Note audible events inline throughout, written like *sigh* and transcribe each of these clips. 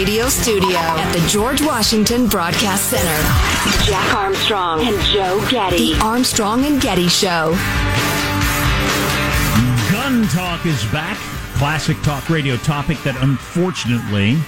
radio studio at the George Washington Broadcast Center. Jack Armstrong and Joe Getty. The Armstrong and Getty Show. Gun talk is back. Classic talk radio topic that unfortunately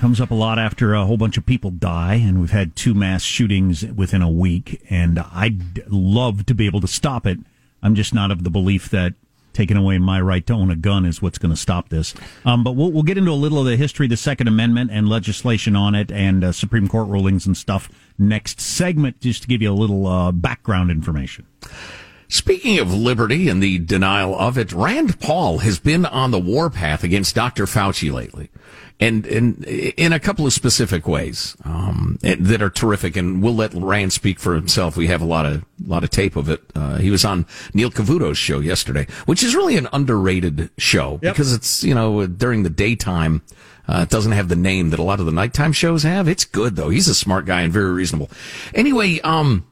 comes up a lot after a whole bunch of people die, and we've had two mass shootings within a week. And I'd love to be able to stop it. I'm just not of the belief that taking away my right to own a gun is what's going to stop this. Um, but we'll, we'll get into a little of the history of the Second Amendment and legislation on it and uh, Supreme Court rulings and stuff next segment, just to give you a little uh, background information. Speaking of liberty and the denial of it, Rand Paul has been on the warpath against Dr. Fauci lately and, and in a couple of specific ways um, that are terrific. And we'll let Rand speak for himself. We have a lot of lot of tape of it. Uh, he was on Neil Cavuto's show yesterday, which is really an underrated show yep. because it's you know during the daytime. Uh, it doesn't have the name that a lot of the nighttime shows have. It's good though. He's a smart guy and very reasonable. Anyway, um,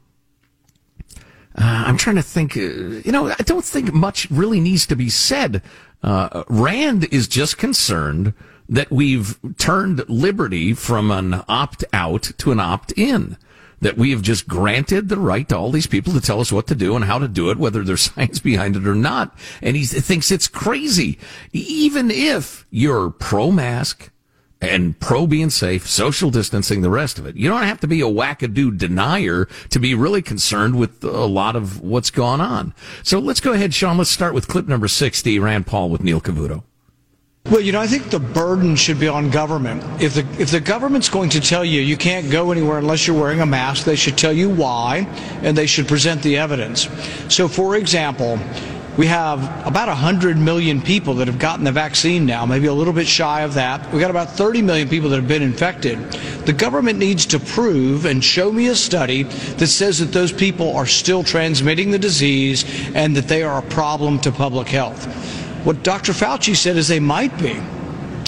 uh, I'm trying to think. Uh, you know, I don't think much really needs to be said. Uh, Rand is just concerned that we've turned liberty from an opt out to an opt in. That we have just granted the right to all these people to tell us what to do and how to do it, whether there's *laughs* science behind it or not. And he thinks it's crazy. Even if you're pro mask, and pro being safe, social distancing, the rest of it. You don't have to be a wackadoo denier to be really concerned with a lot of what's gone on. So let's go ahead, Sean. Let's start with clip number 60, Rand Paul with Neil Cavuto. Well, you know, I think the burden should be on government. If the if the government's going to tell you you can't go anywhere unless you're wearing a mask, they should tell you why, and they should present the evidence. So, for example, we have about 100 million people that have gotten the vaccine now, maybe a little bit shy of that. We've got about 30 million people that have been infected. The government needs to prove and show me a study that says that those people are still transmitting the disease and that they are a problem to public health. What Dr. Fauci said is they might be.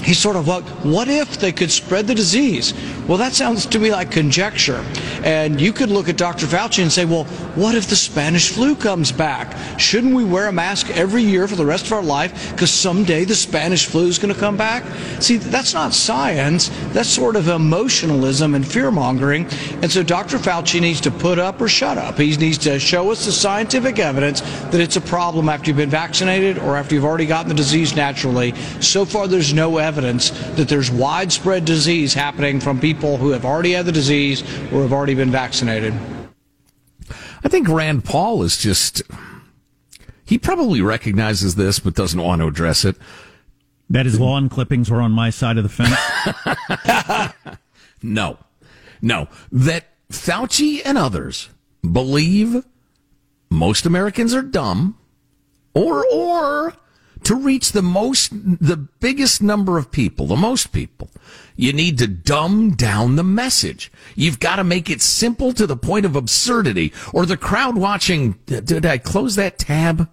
He sort of, what, what if they could spread the disease? Well, that sounds to me like conjecture. And you could look at Dr. Fauci and say, well, what if the Spanish flu comes back? Shouldn't we wear a mask every year for the rest of our life because someday the Spanish flu is going to come back? See, that's not science. That's sort of emotionalism and fear mongering. And so Dr. Fauci needs to put up or shut up. He needs to show us the scientific evidence that it's a problem after you've been vaccinated or after you've already gotten the disease naturally. So far, there's no evidence that there's widespread disease happening from people who have already had the disease or have already been vaccinated. I think Rand Paul is just, he probably recognizes this but doesn't want to address it. That his lawn clippings were on my side of the fence? *laughs* no. No. That Fauci and others believe most Americans are dumb or, or to reach the most, the biggest number of people, the most people, you need to dumb down the message. You've got to make it simple to the point of absurdity or the crowd watching. Did I close that tab?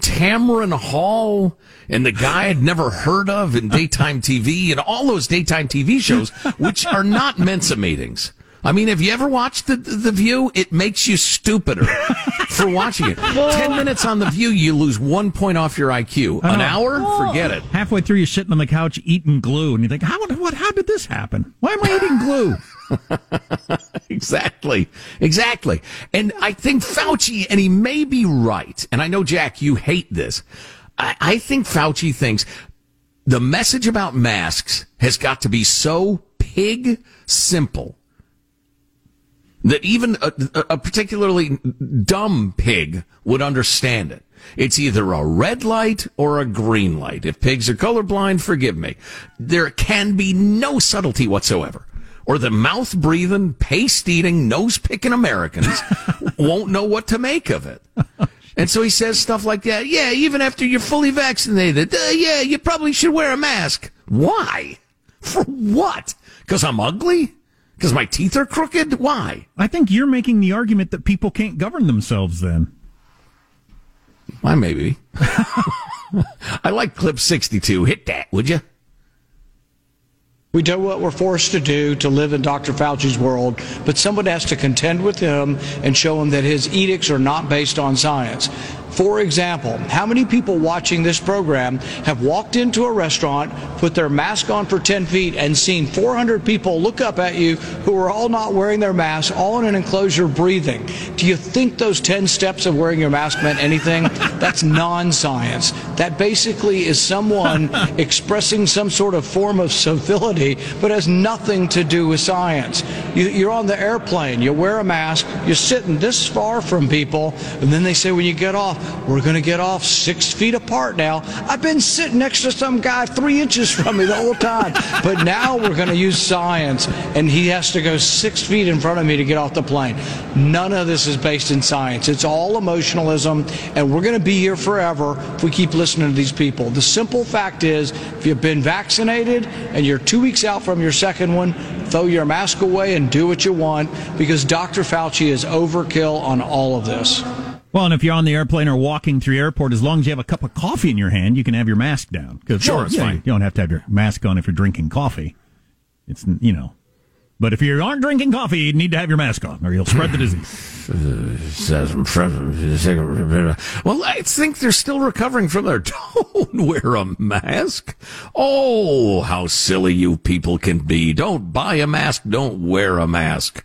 Tamron Hall and the guy I'd never heard of in daytime TV and all those daytime TV shows, which are not Mensa meetings. I mean, have you ever watched the the View? It makes you stupider *laughs* for watching it. Ten minutes on the View, you lose one point off your IQ. An hour, forget it. Halfway through, you're sitting on the couch eating glue, and you think, "How? What? How did this happen? Why am I eating glue?" *laughs* exactly, exactly. And I think Fauci, and he may be right. And I know Jack, you hate this. I, I think Fauci thinks the message about masks has got to be so pig simple that even a, a, particularly dumb pig would understand it. It's either a red light or a green light. If pigs are colorblind, forgive me. There can be no subtlety whatsoever. Or the mouth breathing, paste eating, nose picking Americans *laughs* won't know what to make of it. And so he says stuff like that. Yeah, even after you're fully vaccinated, uh, yeah, you probably should wear a mask. Why? For what? Because I'm ugly? Because my teeth are crooked? Why? I think you're making the argument that people can't govern themselves then. Why, maybe. *laughs* I like clip 62. Hit that, would you? We do what we're forced to do to live in Dr. Fauci's world, but someone has to contend with him and show him that his edicts are not based on science. For example, how many people watching this program have walked into a restaurant, put their mask on for 10 feet, and seen 400 people look up at you who are all not wearing their masks, all in an enclosure breathing? Do you think those 10 steps of wearing your mask meant anything? *laughs* That's non science. That basically is someone *laughs* expressing some sort of form of civility, but has nothing to do with science. You, are on the airplane, you wear a mask, you're sitting this far from people, and then they say when you get off, we're going to get off six feet apart now. I've been sitting next to some guy three inches from me the whole time, but now we're going to use science, and he has to go six feet in front of me to get off the plane. None of this is based in science. It's all emotionalism, and we're going to be here forever if we keep listening to these people. The simple fact is, if you've been vaccinated and you're two weeks out from your second one, throw your mask away and do what you want because Dr. Fauci is overkill on all of this. Well, and if you're on the airplane or walking through the airport, as long as you have a cup of coffee in your hand, you can have your mask down. Cause, sure, it's yeah, fine. You don't have to have your mask on if you're drinking coffee. It's you know, but if you aren't drinking coffee, you need to have your mask on, or you'll spread the disease. *laughs* well, I think they're still recovering from their. *laughs* Don't wear a mask. Oh, how silly you people can be! Don't buy a mask. Don't wear a mask.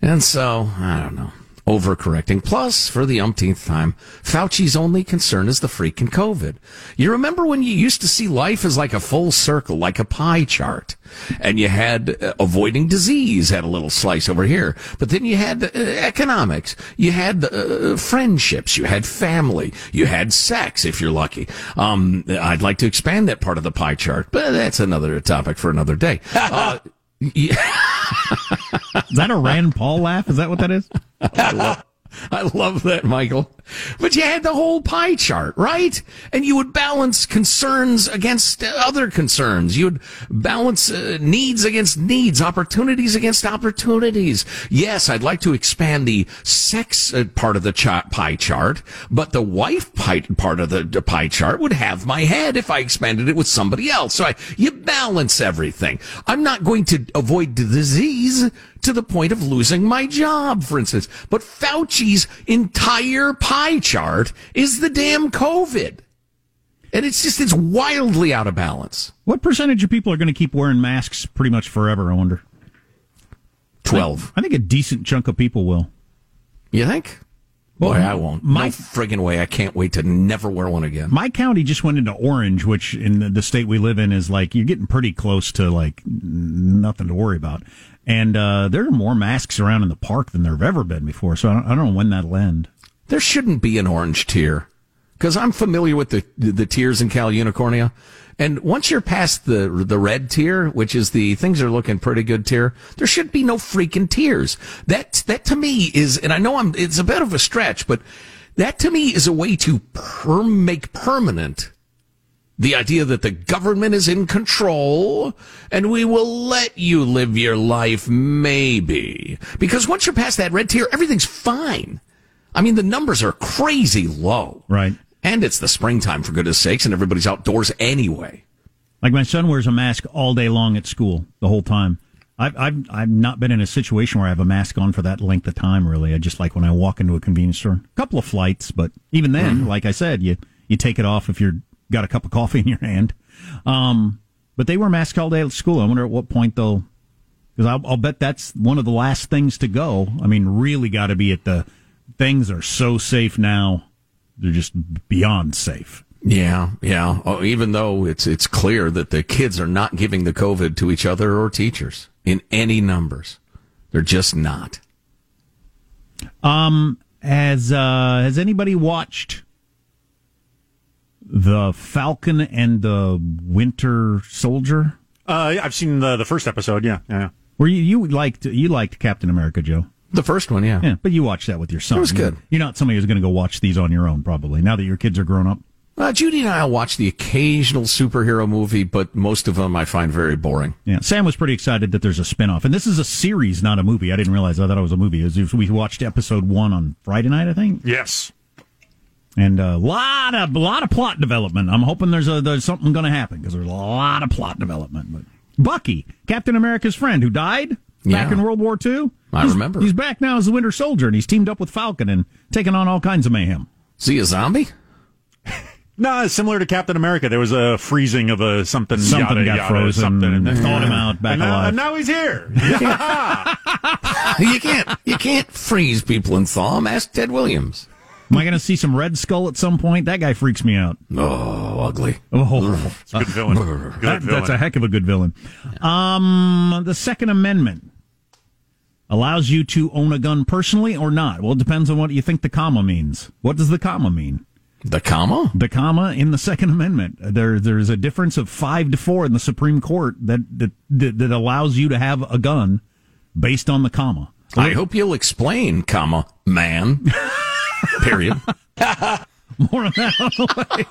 And so I don't know overcorrecting. Plus, for the umpteenth time, Fauci's only concern is the freaking COVID. You remember when you used to see life as like a full circle, like a pie chart, and you had uh, avoiding disease had a little slice over here, but then you had uh, economics, you had uh, friendships, you had family, you had sex if you're lucky. Um, I'd like to expand that part of the pie chart, but that's another topic for another day. *laughs* Uh, yeah. *laughs* is that a Rand Paul laugh? Is that what that is? I love, that, Michael. But you had the whole pie chart, right? And you would balance concerns against other concerns. You would balance uh, needs against needs, opportunities against opportunities. Yes, I'd like to expand the sex uh, part of the pie chart, but the wife pie- part of the, the, pie chart would have my head if I expanded it with somebody else. So I, you balance everything. I'm not going to avoid disease to the point of losing my job, for instance. But Fauci's entire pie chart is the damn COVID. And it's just, it's wildly out of balance. What percentage of people are going to keep wearing masks pretty much forever, I wonder? 12. I think a decent chunk of people will. You think? Boy, well, I won't. My no friggin' way. I can't wait to never wear one again. My county just went into orange, which in the state we live in is like you're getting pretty close to like nothing to worry about. And uh, there are more masks around in the park than there have ever been before. So I don't, I don't know when that'll end. There shouldn't be an orange tier because I'm familiar with the the tiers in Cal Unicornia. And once you're past the the red tier, which is the things are looking pretty good tier, there should be no freaking tiers. That that to me is, and I know I'm it's a bit of a stretch, but that to me is a way to per- make permanent the idea that the government is in control and we will let you live your life, maybe. Because once you're past that red tier, everything's fine. I mean, the numbers are crazy low. Right. And it's the springtime, for goodness sakes, and everybody's outdoors anyway. Like my son wears a mask all day long at school, the whole time. I've, I've, I've not been in a situation where I have a mask on for that length of time, really. I just like when I walk into a convenience store. A couple of flights, but even then, mm. like I said, you, you take it off if you're got a cup of coffee *laughs* in your hand. Um, but they wear masks all day at school. I wonder at what point they'll, because I'll, I'll, bet that's one of the last things to go. I mean, really got to be at the things are so safe now; they're just beyond safe. Yeah, yeah. Oh, even though it's it's clear that the kids are not giving the COVID to each other or teachers in any numbers, they're just not. Um, has uh, has anybody watched the Falcon and the Winter Soldier? Uh, I've seen the the first episode. Yeah, yeah. Were you you liked you liked Captain America, Joe? The first one, yeah. Yeah, but you watched that with your son. It was good. You're not somebody who's going to go watch these on your own, probably. Now that your kids are grown up. Uh, Judy and I will watch the occasional superhero movie, but most of them I find very boring. Yeah, Sam was pretty excited that there's a spinoff, and this is a series, not a movie. I didn't realize. I thought it was a movie. Was, we watched episode one on Friday night, I think. Yes and a lot of a lot of plot development. I'm hoping there's a there's something going to happen because there's a lot of plot development. But Bucky, Captain America's friend who died yeah. back in World War II, I remember. He's back now as the Winter Soldier, and he's teamed up with Falcon and taking on all kinds of mayhem. See he a zombie? *laughs* No, similar to Captain America. There was a freezing of a something. Something yada, got yada, frozen. Something, and thawed him out back and now, alive. and now he's here. *laughs* *laughs* you can't you can't freeze people and thaw them. Ask Ted Williams. Am I going to see some Red Skull at some point? That guy freaks me out. Oh, ugly. Oh, It's a good villain. Good that- villain. that's a heck of a good villain. Um, the Second Amendment allows you to own a gun personally or not. Well, it depends on what you think the comma means. What does the comma mean? The comma? The comma in the Second Amendment. There, there's a difference of five to four in the Supreme Court that that, that, that allows you to have a gun based on the comma. I hope you'll explain, comma, man. *laughs* *laughs* Period. More on that on the way.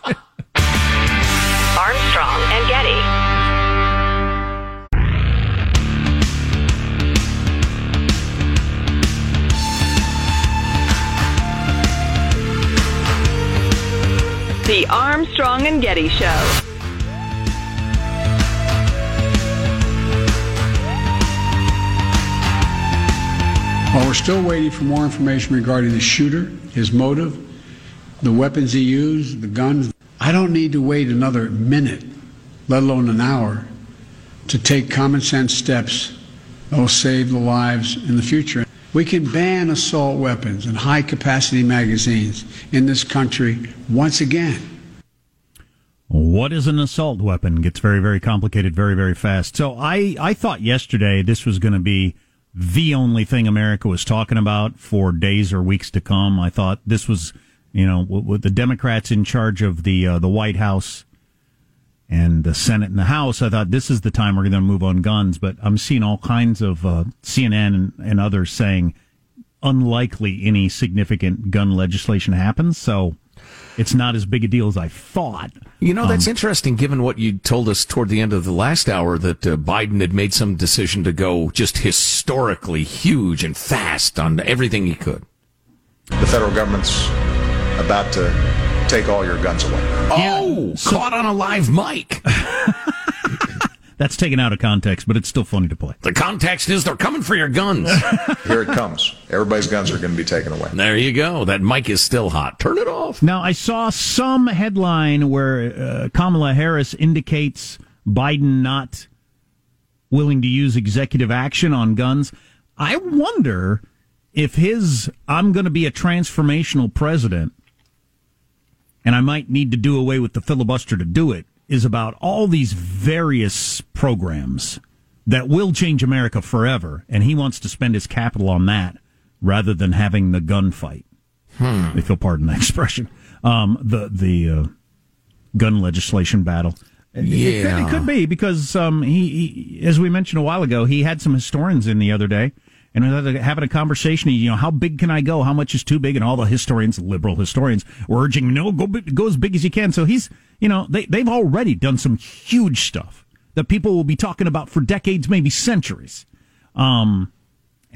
Armstrong and Getty. The Armstrong and Getty Show. While we're still waiting for more information regarding the shooter, his motive, the weapons he used, the guns, I don't need to wait another minute, let alone an hour, to take common sense steps that will save the lives in the future. We can ban assault weapons and high capacity magazines in this country once again. What is an assault weapon? Gets very, very complicated very, very fast. So I, I thought yesterday this was going to be the only thing America was talking about for days or weeks to come. I thought this was, you know, with, the Democrats in charge of the uh, the White House and the Senate and the House, I thought this is the time we're going to move on guns. But I'm seeing all kinds of uh, CNN and, and others saying unlikely any significant gun legislation happens. So it's not as big a deal as I thought. You know, that's interesting given what you told us toward the end of the last hour that uh, Biden had made some decision to go just historically huge and fast on everything he could. The federal government's about to take all your guns away. Oh, caught on a live mic. *laughs* That's taken out of context, but it's still funny to play. The context is they're coming for your guns. *laughs* Here it comes. Everybody's guns are going to be taken away. there you go. That mic is still hot. Turn it off. Now, I saw some headline where uh, Kamala Harris indicates Biden not willing to use executive action on guns. I wonder if his I'm going to be a transformational president and I might need to do away with the filibuster to do it is about all these various programs that will change America forever and he wants to spend his capital on that rather than having the gunfight if you'll pardon the expression, um, the the uh, gun legislation battle. It- It, could, Yeah. it could be because um, he, he, as we mentioned a while ago, he had some historians in the other day, and having a conversation. You know, how big can I go? How much is too big? And all the historians, liberal historians, were urging, no, go go as big as you can. So he's, you know, they they've already done some huge stuff that people will be talking about for decades, maybe centuries. Um,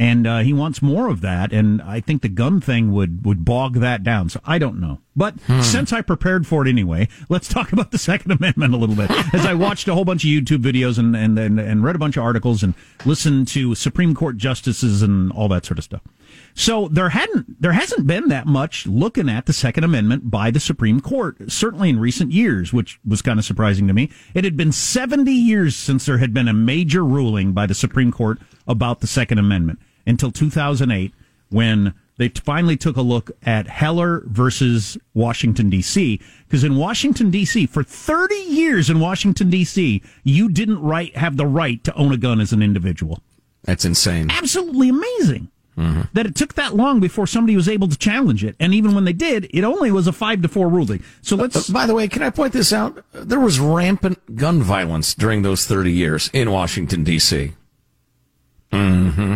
and uh, he wants more of that. And I think the gun thing would would bog that down. So I don't know. But since I prepared for it anyway, let's talk about the *laughs* Second Amendment a little bit. As I watched a whole bunch of YouTube videos and and and, and read a bunch of articles and listened to Supreme Court justices and all that sort of stuff. So there hadn't there hasn't been that much looking at the Second Amendment by the Supreme Court, certainly in recent years, which was kind of surprising to me. It had been 70 years since there had been a major ruling by the Supreme Court about the Second Amendment until 2008 when they t- finally took a look at Heller versus Washington D.C. Because in Washington D.C. for 30 years in Washington D.C. you didn't right have the right to own a gun as an individual That's insane. absolutely amazing that it took that long before somebody was able to challenge it. And even when they did, it only was a five to four ruling. So let's. Uh, uh, by the way, can I point this out? There was rampant gun violence during those 30 years in Washington, D.C. Mm-hmm.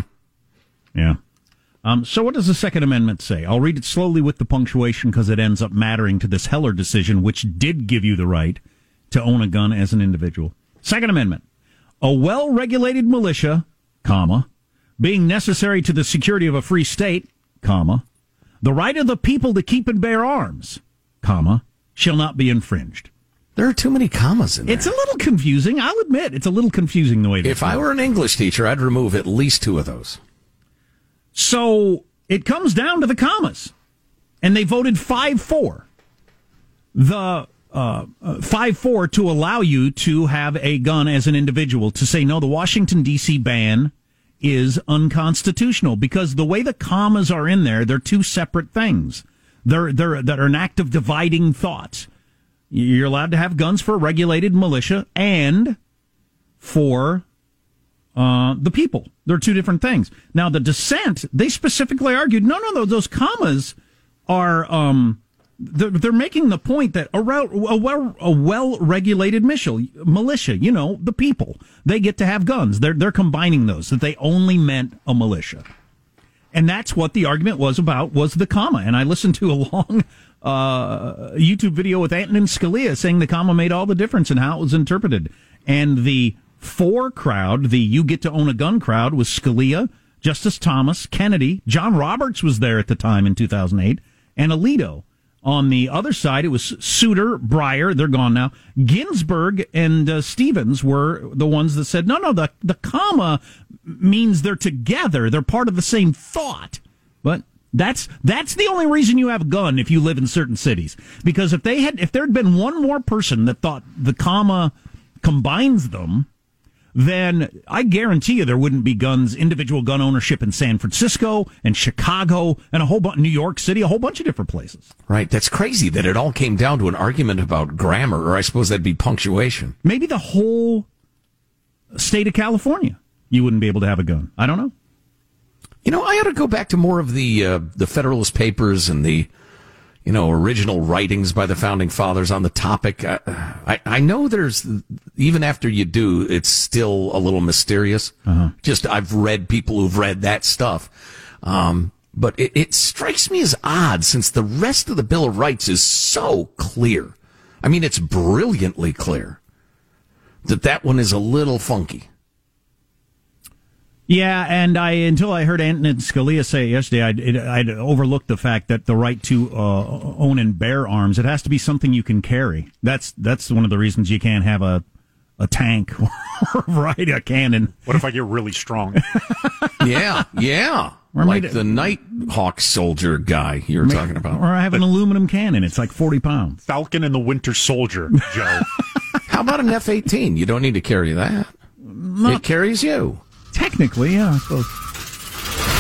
Yeah. Um, so what does the Second Amendment say? I'll read it slowly with the punctuation because it ends up mattering to this Heller decision, which did give you the right to own a gun as an individual. Second Amendment. A well-regulated militia, comma, being necessary to the security of a free state, comma, the right of the people to keep and bear arms, comma, shall not be infringed. There are too many commas in there. It's a little confusing. I'll admit it's a little confusing the way. if I were an English teacher, I'd remove at least two of those. So, it comes down to the commas, and they voted 5 4. The uh, uh, 5 4 to allow you to have a gun as an individual, to say, no, the Washington, D.C. ban is unconstitutional because the way the commas are in there, they're two separate things. They're, they're, that are an act of dividing thoughts. You're allowed to have guns for a regulated militia and for uh, the people. They're two different things. Now, the dissent, they specifically argued, no, no, no, those commas are, um, they're, they're making the point that a, well, a well-regulated militia, militia, you know, the people, they get to have guns. They're, they're combining those, that they only meant a militia. And that's what the argument was about, was the comma. And I listened to a long uh, YouTube video with Antonin Scalia saying the comma made all the difference in how it was interpreted. And the for crowd, the you get to own a gun crowd, was Scalia, Justice Thomas, Kennedy, John Roberts was there at the time in 2008, and Alito. On the other side, it was Souter, Breyer, they're gone now. Ginsburg and uh, Stevens were the ones that said, no, no, the, the comma means they're together. They're part of the same thought. But that's that's the only reason you have a gun if you live in certain cities. Because if they had if there had been one more person that thought the comma combines them, then I guarantee you there wouldn't be guns, individual gun ownership in San Francisco and Chicago and a whole bunch, New York City, a whole bunch of different places. Right. That's crazy that it all came down to an argument about grammar, or I suppose that'd be punctuation. Maybe the whole state of California, you wouldn't be able to have a gun. I don't know. You know, I ought to go back to more of the uh, the Federalist Papers and the you know, original writings by the founding fathers on the topic. I, I, I, know there's, even after you do, it's still a little mysterious. Uh-huh. Just, I've read people who've read that stuff. Um, but it, it strikes me as odd since the rest of the Bill of Rights is so clear. I mean, it's brilliantly clear that that one is a little funky. Yeah, and I until I heard Antonin Scalia say yesterday, I'd, I'd overlooked the fact that the right to uh, own and bear arms it has to be something you can carry. That's that's one of the reasons you can't have a a tank *laughs* or ride a cannon. What if I get really strong? *laughs* yeah, yeah. Or like the Nighthawk soldier guy you were talking about. Or I have an aluminum cannon. It's like 40 pounds. Falcon and the Winter Soldier, Joe. *laughs* How about an F 18? You don't need to carry that. Not, it carries you. Technically, yeah, I suppose.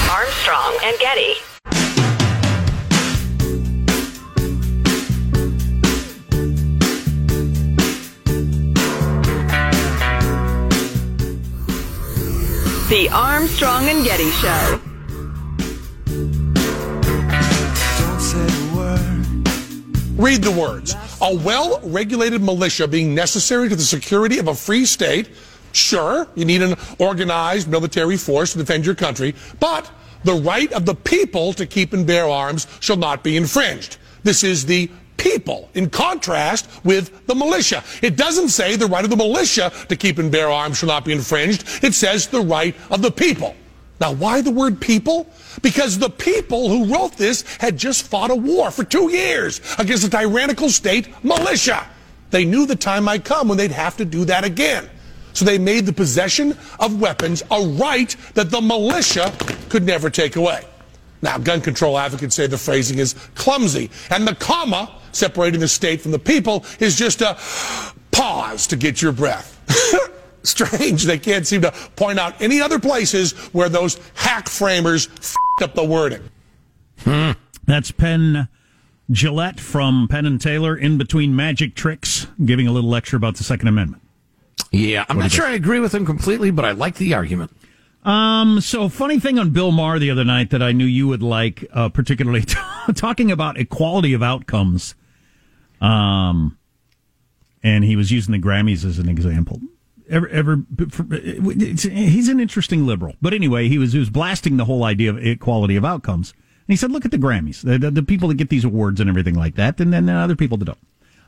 Armstrong and Getty. The Armstrong and Getty Show. Don't say the word. Read the words. A well regulated militia being necessary to the security of a free state Sure, you need an organized military force to defend your country, but the right of the people to keep and bear arms shall not be infringed. This is the people, in contrast with the militia. It doesn't say the right of the militia to keep and bear arms shall not be infringed. It says the right of the people. Now, why the word people? Because the people who wrote this had just fought a war for two years against a tyrannical state militia. They knew the time might come when they'd have to do that again. So they made the possession of weapons a right that the militia could never take away. Now, gun control advocates say the phrasing is clumsy, and the comma separating the state from the people is just a pause to get your breath. *laughs* Strange, they can't seem to point out any other places where those hack framers f***ed up the wording. Hmm. That's Penn Jillette from Penn and Teller in between magic tricks, giving a little lecture about the Second Amendment. Yeah, I'm what not sure I agree with him completely, but I like the argument. Um, so funny thing on Bill Maher the other night that I knew you would like, uh, particularly t- *laughs* talking about equality of outcomes. Um, and he was using the Grammys as an example. Ever, ever, he's an interesting liberal, but anyway, he was he was blasting the whole idea of equality of outcomes. And he said, "Look at the Grammys, the, the, the people that get these awards and everything like that, and then other people that don't."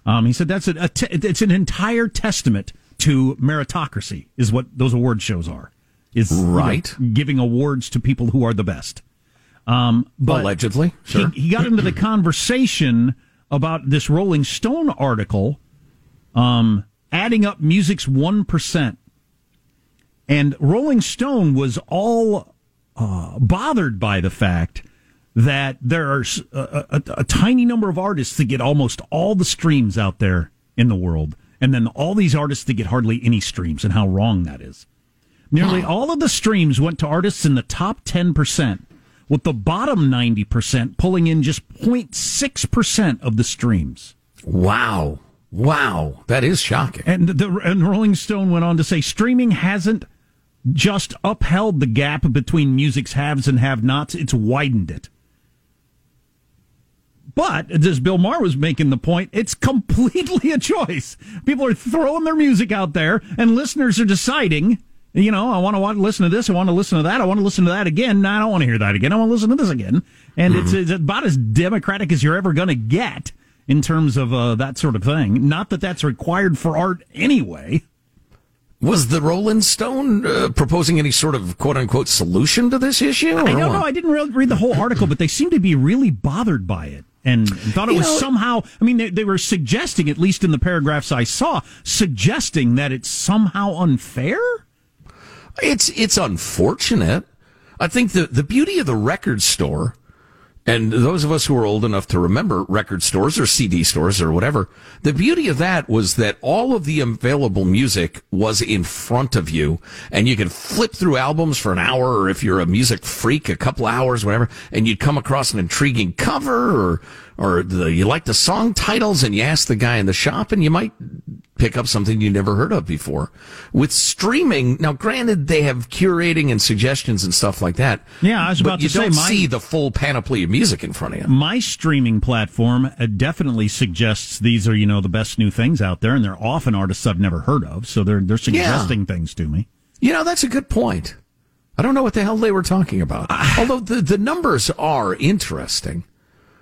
Um, he said that's a, a te- it's an entire testament to meritocracy is what those award shows are. Is right you know, giving awards to people who are the best. Um, but allegedly, sure. he, he got into the *clears throat* conversation about this Rolling Stone article, um, adding up music's one percent, and Rolling Stone was all uh, bothered by the fact that there are a, a, a, tiny number of artists that get almost all the streams out there in the world, and then all these artists that get hardly any streams, and how wrong that is. Nearly all of the streams went to artists in the top 10%, with the bottom 90% pulling in just 0.6% of the streams. Wow. Wow. That is shocking. And, the, and Rolling Stone went on to say streaming hasn't just upheld the gap between music's haves and have nots, it's widened it. But as Bill Maher was making the point, it's completely a choice. People are throwing their music out there, and listeners are deciding. You know, I want to listen to this. I want to listen to that. I want to listen to that again. No, I don't want to hear that again. I want to listen to this again. And mm-hmm. it's, it's, about as democratic as you're ever going to get in terms of uh, that sort of thing. Not that that's required for art anyway. Was the Rolling Stone uh, proposing any sort of quote unquote solution to this issue? I don't know. I didn't read the whole article, but they seem to be really bothered by it and thought it you was know, somehow. I mean, they, they were suggesting, at least in the paragraphs I saw, suggesting that it's somehow unfair. It's it's unfortunate. I think the the beauty of the record store and those of us who are old enough to remember record stores or CD stores or whatever, the beauty of that was that all of the available music was in front of you and you could flip through albums for an hour or if you're a music freak, a couple hours, whatever, and you'd come across an intriguing cover or, or the, you like the song titles and you ask the guy in the shop and you might pick up something you never heard of before. With streaming, now granted they have curating and suggestions and stuff like that. Yeah, I was about to say, you don't see the full panoply of music in front of you. My streaming platform uh, definitely suggests these are you know the best new things out there, and they're often artists I've never heard of, so they're they're suggesting yeah. things to me. You know, that's a good point. I don't know what the hell they were talking about. Although the, the numbers are interesting.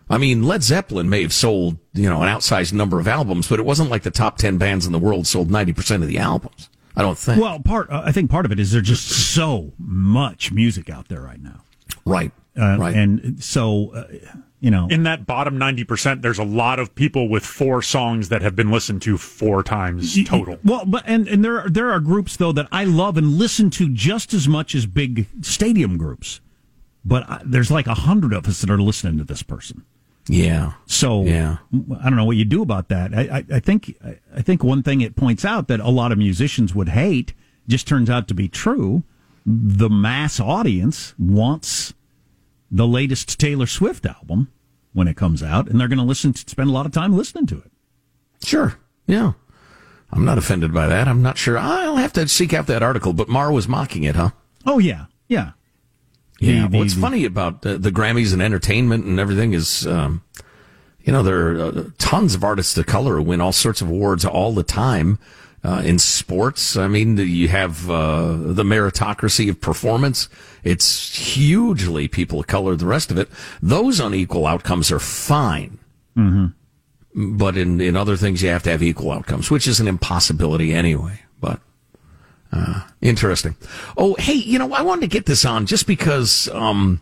I mean, Led Zeppelin may have sold, you know, an outsized number of albums, but it wasn't like the top 10 bands in the world sold 90% of the albums. I don't think. Well, part, uh, I think part of it is there's just so much music out there right now. Right. Uh, right. And so, uh, you know. In that bottom 90%, there's a lot of people with four songs that have been listened to four times total. Well, but, and, and there, are, there are groups, though, that I love and listen to just as much as big stadium groups. But I, there's like a hundred of us that are listening to this person. Yeah. So yeah. I don't know what you do about that. I, I, I, think I think one thing it points out that a lot of musicians would hate just turns out to be true. The mass audience wants the latest Taylor Swift album when it comes out, and they're going to listen to spend a lot of time listening to it. Sure. Yeah. I'm not offended by that. I'm not sure. I'll have to seek out that article, but Maher was mocking it, huh? Oh yeah. Yeah. Yeah. The, What's the, funny about the, the, Grammys and entertainment and everything is, um, you know, there are uh, tons of artists of color who win all sorts of awards all the time. Uh, in sports, I mean, you have uh, the meritocracy of performance. It's hugely people of color. The rest of it, those unequal outcomes are fine. Mm-hmm. But in, in other things, you have to have equal outcomes, which is an impossibility anyway. But uh, interesting. Oh, hey, you know, I wanted to get this on just because um,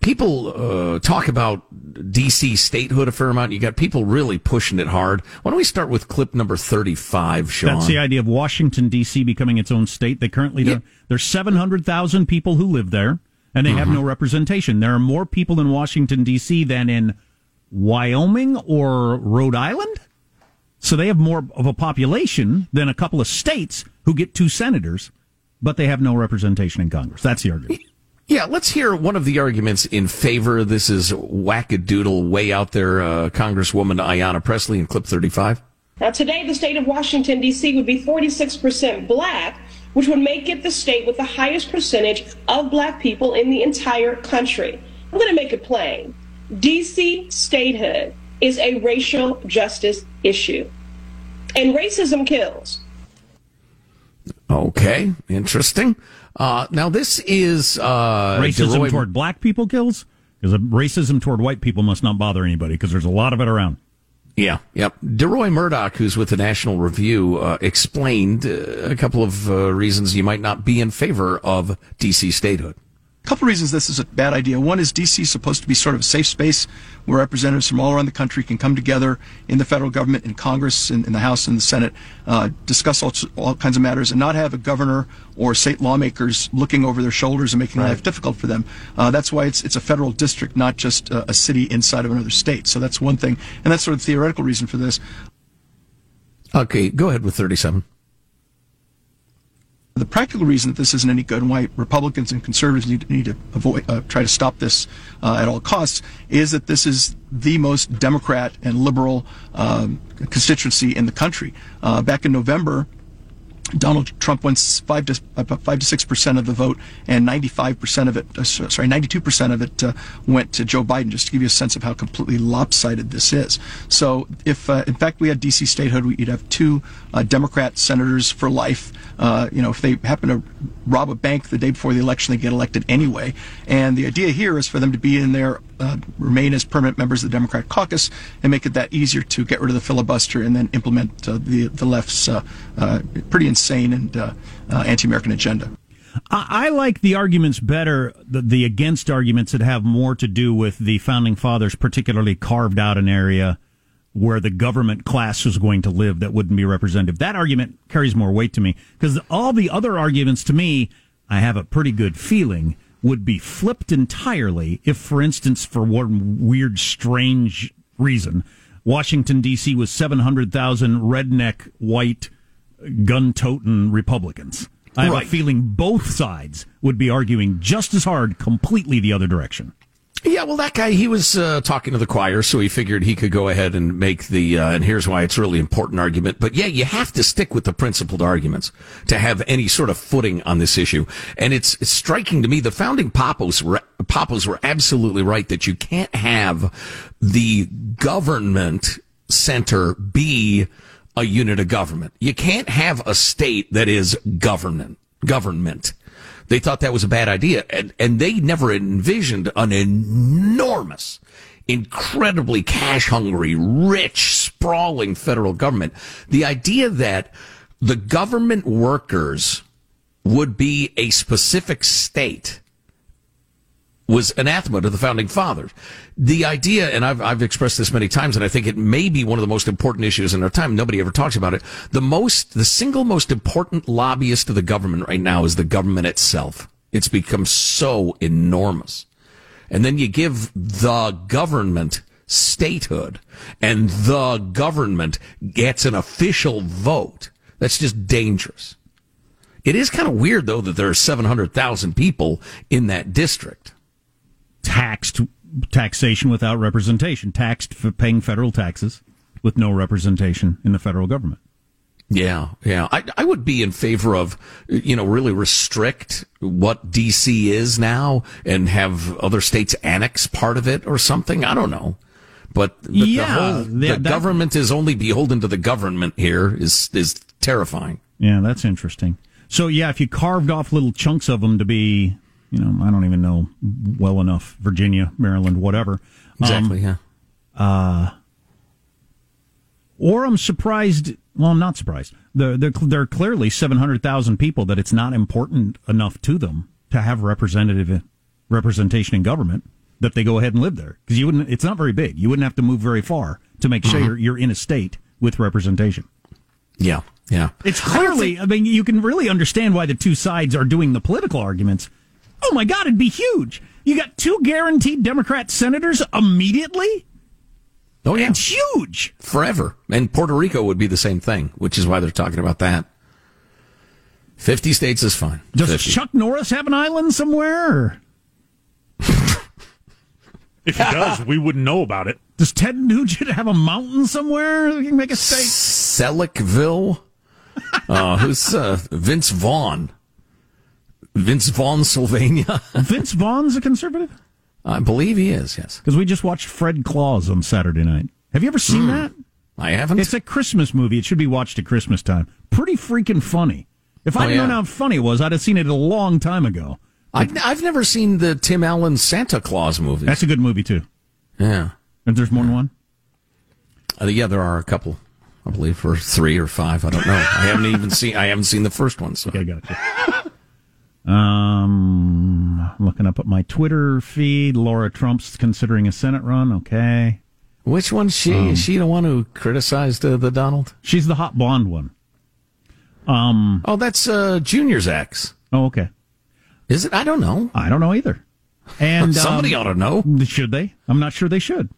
people uh, talk about DC statehood a fair amount. You got people really pushing it hard. Why don't we start with clip number 35, Sean? That's the idea of Washington, D.C. becoming its own state. They currently, yeah. there's 700,000 people who live there, and they mm-hmm. have no representation. There are more people in Washington, D.C. than in Wyoming or Rhode Island. So they have more of a population than a couple of states who get two senators, but they have no representation in Congress. That's the argument. *laughs* Yeah, let's hear one of the arguments in favor. This is wackadoodle, way out there, uh, Congresswoman Ayanna Pressley in clip 35. Now, today, the state of Washington, D.C. would be 46% black, which would make it the state with the highest percentage of black people in the entire country. I'm going to make it plain. D.C. statehood is a racial justice issue. And racism kills. Okay, interesting. Uh, now this is uh, racism Deroy... toward black people kills because racism toward white people must not bother anybody because there's a lot of it around. Yeah, yep. Deroy Murdock, who's with the National Review, uh, explained uh, a couple of uh, reasons you might not be in favor of DC statehood. Couple reasons this is a bad idea. One is DC is supposed to be sort of a safe space where representatives from all around the country can come together in the federal government, in Congress, in, in the House, and the Senate, uh, discuss all, all, kinds of matters, and not have a governor or state lawmakers looking over their shoulders and making right. life difficult for them. Uh, that's why it's it's a federal district, not just a, a city inside of another state. So that's one thing, and that's sort of the theoretical reason for this. Okay, go ahead with thirty-seven. The practical reason that this isn't any good and why Republicans and conservatives need, need to avoid, uh, try to stop this uh, at all costs is that this is the most Democrat and liberal um, constituency in the country. Uh, back in November, Donald Trump won five to five to six percent of the vote, and ninety-five percent of it, uh, sorry, ninety-two percent of it uh, went to Joe Biden. Just to give you a sense of how completely lopsided this is. So, if uh, in fact we had DC statehood, we'd have two uh, Democrat senators for life. Uh, you know, if they happen to rob a bank the day before the election, they get elected anyway. And the idea here is for them to be in there, uh, remain as permanent members of the Democratic caucus, and make it that easier to get rid of the filibuster and then implement uh, the the left's uh, uh, pretty insane and anti-American agenda. I like the arguments better, the, the against arguments that have more to do with the founding fathers, particularly carved out an area where the government class was going to live that wouldn't be representative. That argument carries more weight to me because all the other arguments to me, I have a pretty good feeling would be flipped entirely if, for instance, for one weird, strange reason, Washington D.C. was 700,000 redneck white gun toting Republicans. I have right. a feeling both sides would be arguing just as hard completely the other direction. Yeah, well, that guy, he was uh, talking to the choir, so he figured he could go ahead and make the, uh, and here's why it's really important argument. But yeah, you have to stick with the principled arguments to have any sort of footing on this issue. And it's, it's striking to me, the founding papos were, papos were absolutely right that you can't have the government center be a unit of government. You can't have a state that is government, government. They thought that was a bad idea. And, and they never envisioned an enormous, incredibly cash hungry, rich, sprawling federal government. The idea that the government workers would be a specific state was anathema to the founding fathers. The idea, and I've, I've expressed this many times, and I think it may be one of the most important issues in our time. Nobody ever talks about it. The most, the single most important lobbyist of the government right now is the government itself. It's become so enormous. And then you give the government statehood and the government gets an official vote. That's just dangerous. It is kind of weird though that there are 700,000 people in that district taxed taxation without representation, taxed for paying federal taxes with no representation in the federal government. Yeah, yeah. I, I would be in favor of, you know, really restrict what DC is now and have other states annex part of it or something. I don't know. But, but yeah, the, whole, the that, government is only beholden to the government here is, is terrifying. Yeah, that's interesting. So yeah, if you carved off little chunks of them to be you know, I don't even know well enough Virginia, Maryland, whatever. Exactly. Um, yeah. Uh, or I'm surprised. Well, I'm not surprised. There, there, there are clearly 700,000 people that it's not important enough to them to have representative representation in government that they go ahead and live there because you wouldn't. It's not very big. You wouldn't have to move very far to make sure mm-hmm. you're, you're in a state with representation. Yeah, yeah. It's clearly. I, I mean, you can really understand why the two sides are doing the political arguments Oh my God, it'd be huge. You got two guaranteed Democrat senators immediately. Oh yeah, it's huge forever. And Puerto Rico would be the same thing, which is why they're talking about that. Fifty states is fine. Does 50. Chuck Norris have an island somewhere? *laughs* if he does, we wouldn't know about it. Does Ted Nugent have a mountain somewhere that can make a state? Selleckville. *laughs* uh, who's uh, Vince Vaughn? Vince Vaughn, Sylvania. *laughs* Vince Vaughn's a conservative? I believe he is, yes. Because we just watched Fred Claus on Saturday night. Have you ever seen mm. that? I haven't. It's a Christmas movie. It should be watched at Christmas time. Pretty freaking funny. If I'd oh, yeah. known how funny it was, I'd have seen it a long time ago. I've, I've never seen the Tim Allen Santa Claus movie. That's a good movie, too. Yeah. And there's more than one? Uh, yeah, there are a couple. I believe, or three or five. I don't know. I haven't even seen. I haven't seen the first one. So. Okay, gotcha. Um, looking up at my Twitter feed, Laura Trump's considering a Senate run. Okay. Which one's she? Um, Is she the one who criticized uh, the Donald? She's the hot blonde one. Um. Oh, that's uh, Junior's ex. Oh, okay. Is it? I don't know. I don't know either. And *laughs* somebody um, ought to know. Should they? I'm not sure they should.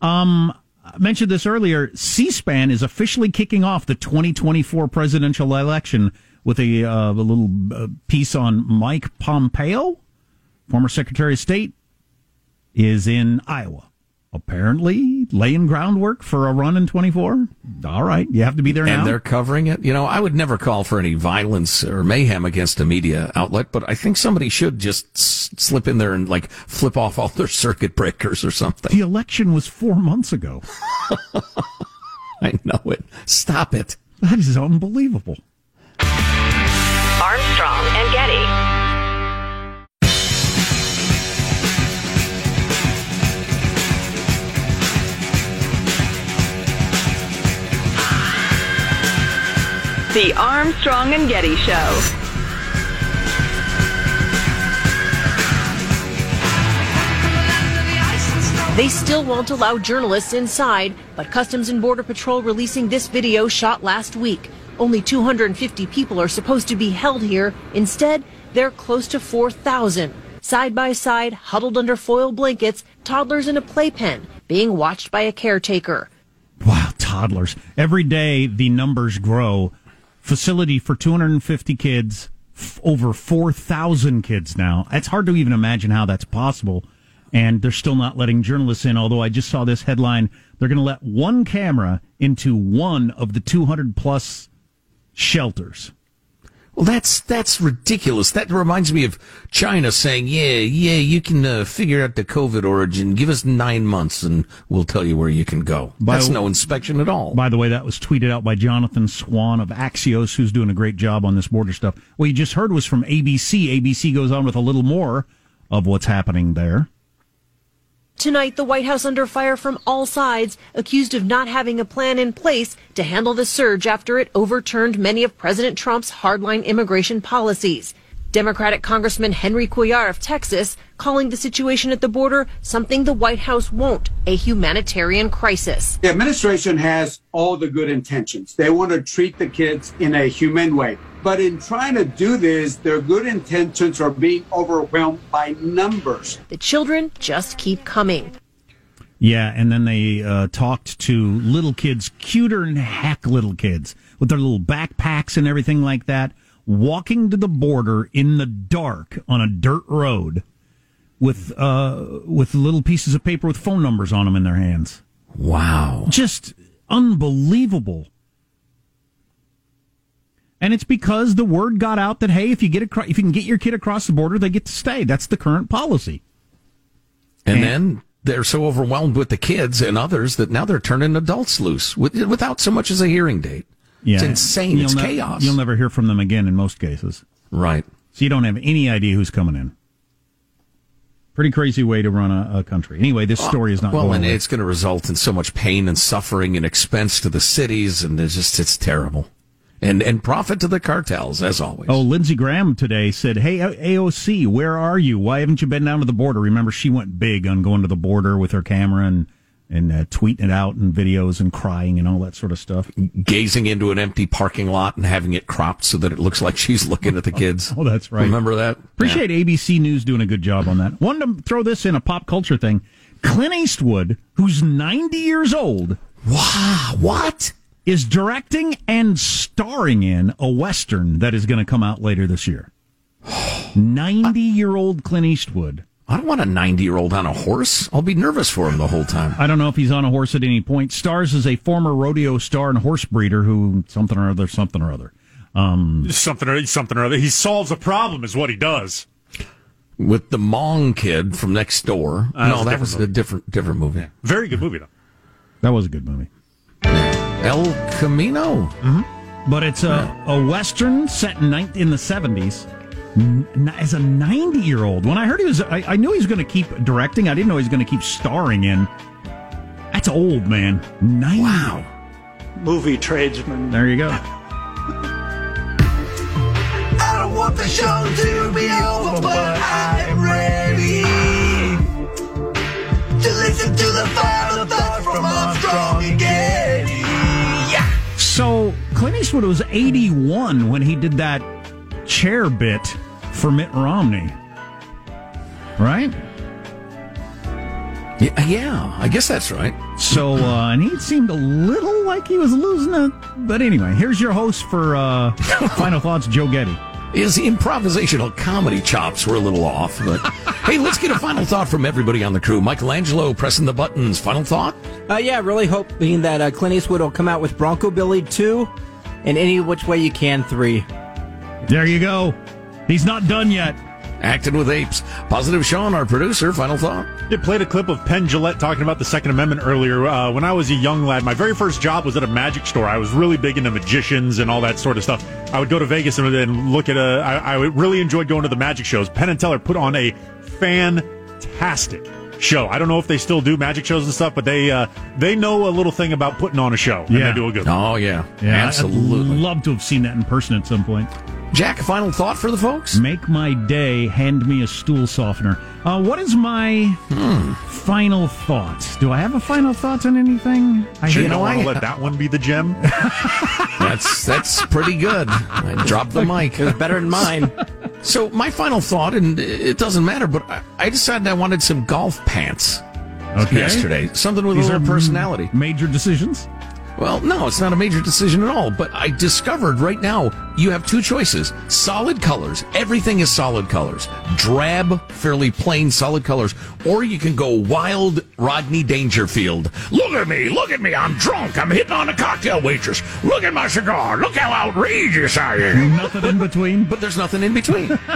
Um, I mentioned this earlier. C-SPAN is officially kicking off the 2024 presidential election with a, uh, a little uh, piece on Mike Pompeo, former Secretary of State, is in Iowa apparently laying groundwork for a run in 24. All right, you have to be there now. And they're covering it. You know, I would never call for any violence or mayhem against a media outlet, but I think somebody should just slip in there and like flip off all their circuit breakers or something. The election was four months ago. *laughs* I know it. Stop it. That is unbelievable. Armstrong and Getty. The Armstrong and Getty Show. They still won't allow journalists inside, but Customs and Border Patrol releasing this video shot last week. Only 250 people are supposed to be held here. Instead, they're close to 4,000. Side by side, huddled under foil blankets, toddlers in a playpen, being watched by a caretaker. Wow, toddlers. Every day the numbers grow facility for 250 kids, f- over 4,000 kids now. It's hard to even imagine how that's possible. And they're still not letting journalists in, although I just saw this headline. They're going to let one camera into one of the 200 plus shelters. Well, that's that's ridiculous. That reminds me of China saying, "Yeah, yeah, you can uh, figure out the COVID origin. Give us nine months, and we'll tell you where you can go." By, that's no inspection at all. By the way, that was tweeted out by Jonathan Swan of Axios, who's doing a great job on this border stuff. What you just heard was from ABC. ABC goes on with a little more of what's happening there. Tonight, the White House under fire from all sides, accused of not having a plan in place to handle the surge after it overturned many of President Trump's hardline immigration policies. Democratic Congressman Henry Cuellar of Texas calling the situation at the border something the White House won't, a humanitarian crisis. The administration has all the good intentions. They want to treat the kids in a humane way. But in trying to do this, their good intentions are being overwhelmed by numbers. The children just keep coming. Yeah, and then they uh, talked to little kids, cuter than heck little kids, with their little backpacks and everything like that, walking to the border in the dark on a dirt road with uh, with little pieces of paper with phone numbers on them in their hands. Wow. Just unbelievable. And it's because the word got out that hey, if you get across, if you can get your kid across the border, they get to stay. That's the current policy. And, and then they're so overwhelmed with the kids and others that now they're turning adults loose with, without so much as a hearing date. Yeah, it's insane. You'll it's ne- chaos. You'll never hear from them again in most cases. Right. So you don't have any idea who's coming in. Pretty crazy way to run a, a country. Anyway, this oh, story is not well, and away. it's going to result in so much pain and suffering and expense to the cities, and it's just it's terrible and and profit to the cartels as always. Oh, Lindsey Graham today said, "Hey AOC, where are you? Why haven't you been down to the border?" Remember, she went big on going to the border with her camera and and uh, tweeting it out in videos and crying and all that sort of stuff. Gazing into an empty parking lot and having it cropped so that it looks like she's looking at the kids. *laughs* oh, that's right. Remember that? Appreciate yeah. ABC News doing a good job on that. Wanted to throw this in a pop culture thing. Clint Eastwood, who's 90 years old. Wow, what? Is directing and starring in a Western that is going to come out later this year. 90 year old Clint Eastwood. I don't want a 90 year old on a horse. I'll be nervous for him the whole time. I don't know if he's on a horse at any point. Stars as a former rodeo star and horse breeder who something or other, something or other. Um, something or something or other. He solves a problem, is what he does. With the Hmong kid from next door. Uh, no, that was a different different movie. Yeah. Very good movie, though. That was a good movie. El Camino. Mm-hmm. But it's a, a western set in, in the 70s. As a 90 year old, when I heard he was, I, I knew he was going to keep directing. I didn't know he was going to keep starring in. That's old, man. 90. Wow. Movie tradesman. There you go. I don't want the show to be over, but I'm Eastwood was 81 when he did that chair bit for Mitt Romney. Right? Yeah, yeah, I guess that's right. So, uh, and he seemed a little like he was losing it. But anyway, here's your host for uh, *laughs* Final Thoughts, Joe Getty. His improvisational comedy chops were a little off, but *laughs* hey, let's get a final thought from everybody on the crew. Michelangelo pressing the buttons. Final thought? Uh, yeah, really hoping that uh, Clint Eastwood will come out with Bronco Billy 2 and Any Which Way You Can 3. There you go. He's not done yet. Acting with apes. Positive Sean, our producer. Final thought. It played a clip of Penn Jillette talking about the Second Amendment earlier. Uh, when I was a young lad, my very first job was at a magic store. I was really big into magicians and all that sort of stuff. I would go to Vegas and, and look at a. I, I really enjoyed going to the magic shows. Penn and Teller put on a fantastic show. I don't know if they still do magic shows and stuff, but they uh, they know a little thing about putting on a show. And Yeah. they do a good. one. Oh yeah, Yeah, absolutely. I'd love to have seen that in person at some point. Jack, a final thought for the folks? Make my day. Hand me a stool softener. Uh, what is my final thought? Do I have a final thought on anything? I you You know, don't want I- to let that one be the gem. *laughs* That's that's pretty good. I dropped the mic. It was better than mine. *laughs* So my final thought, and it doesn't matter, but I, I decided I wanted some golf pants Okay. yesterday. Something with These a little personality. Major decisions. Well, no, it's not a major decision at all. But I discovered right now you have two choices: solid colors. Everything is solid colors. Drab, fairly plain, solid colors. Or you can go wild, Rodney Dangerfield. Look at me! Look at me! I'm drunk. I'm hitting on a cocktail waitress. Look at my cigar. Look how outrageous I am. Nothing in between. But there's nothing in between. *laughs*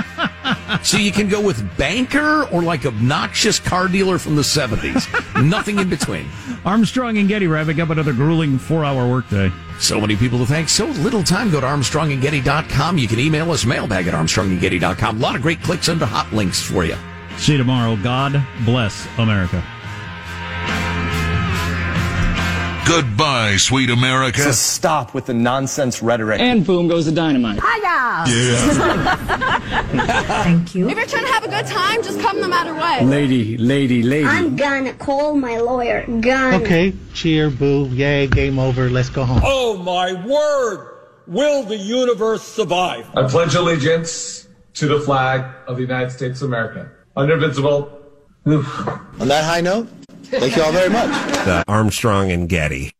*laughs* so you can go with banker or like obnoxious car dealer from the 70s. nothing in between. Armstrong and Getty wrapping up another grueling four-hour workday. So many people to thank. So little time. Go to ArmstrongandGetty.com. You can email us mailbag at ArmstrongandGetty.com. A lot of great clicks into hot links for you. See you tomorrow. God bless America. Goodbye, sweet America. So stop with the nonsense rhetoric. And boom goes the dynamite. Hiya! Yeah. *laughs* Thank you. If you're trying to have a good time, just come no matter what. Lady, lady, lady. I'm gonna call my lawyer. Gonna. Okay, cheer, boo, yay, game over, let's go home. Oh my word! Will the universe survive? I pledge allegiance to the flag of the United States of America, indivisible. On that high note, thank you all very much. The Armstrong and Getty.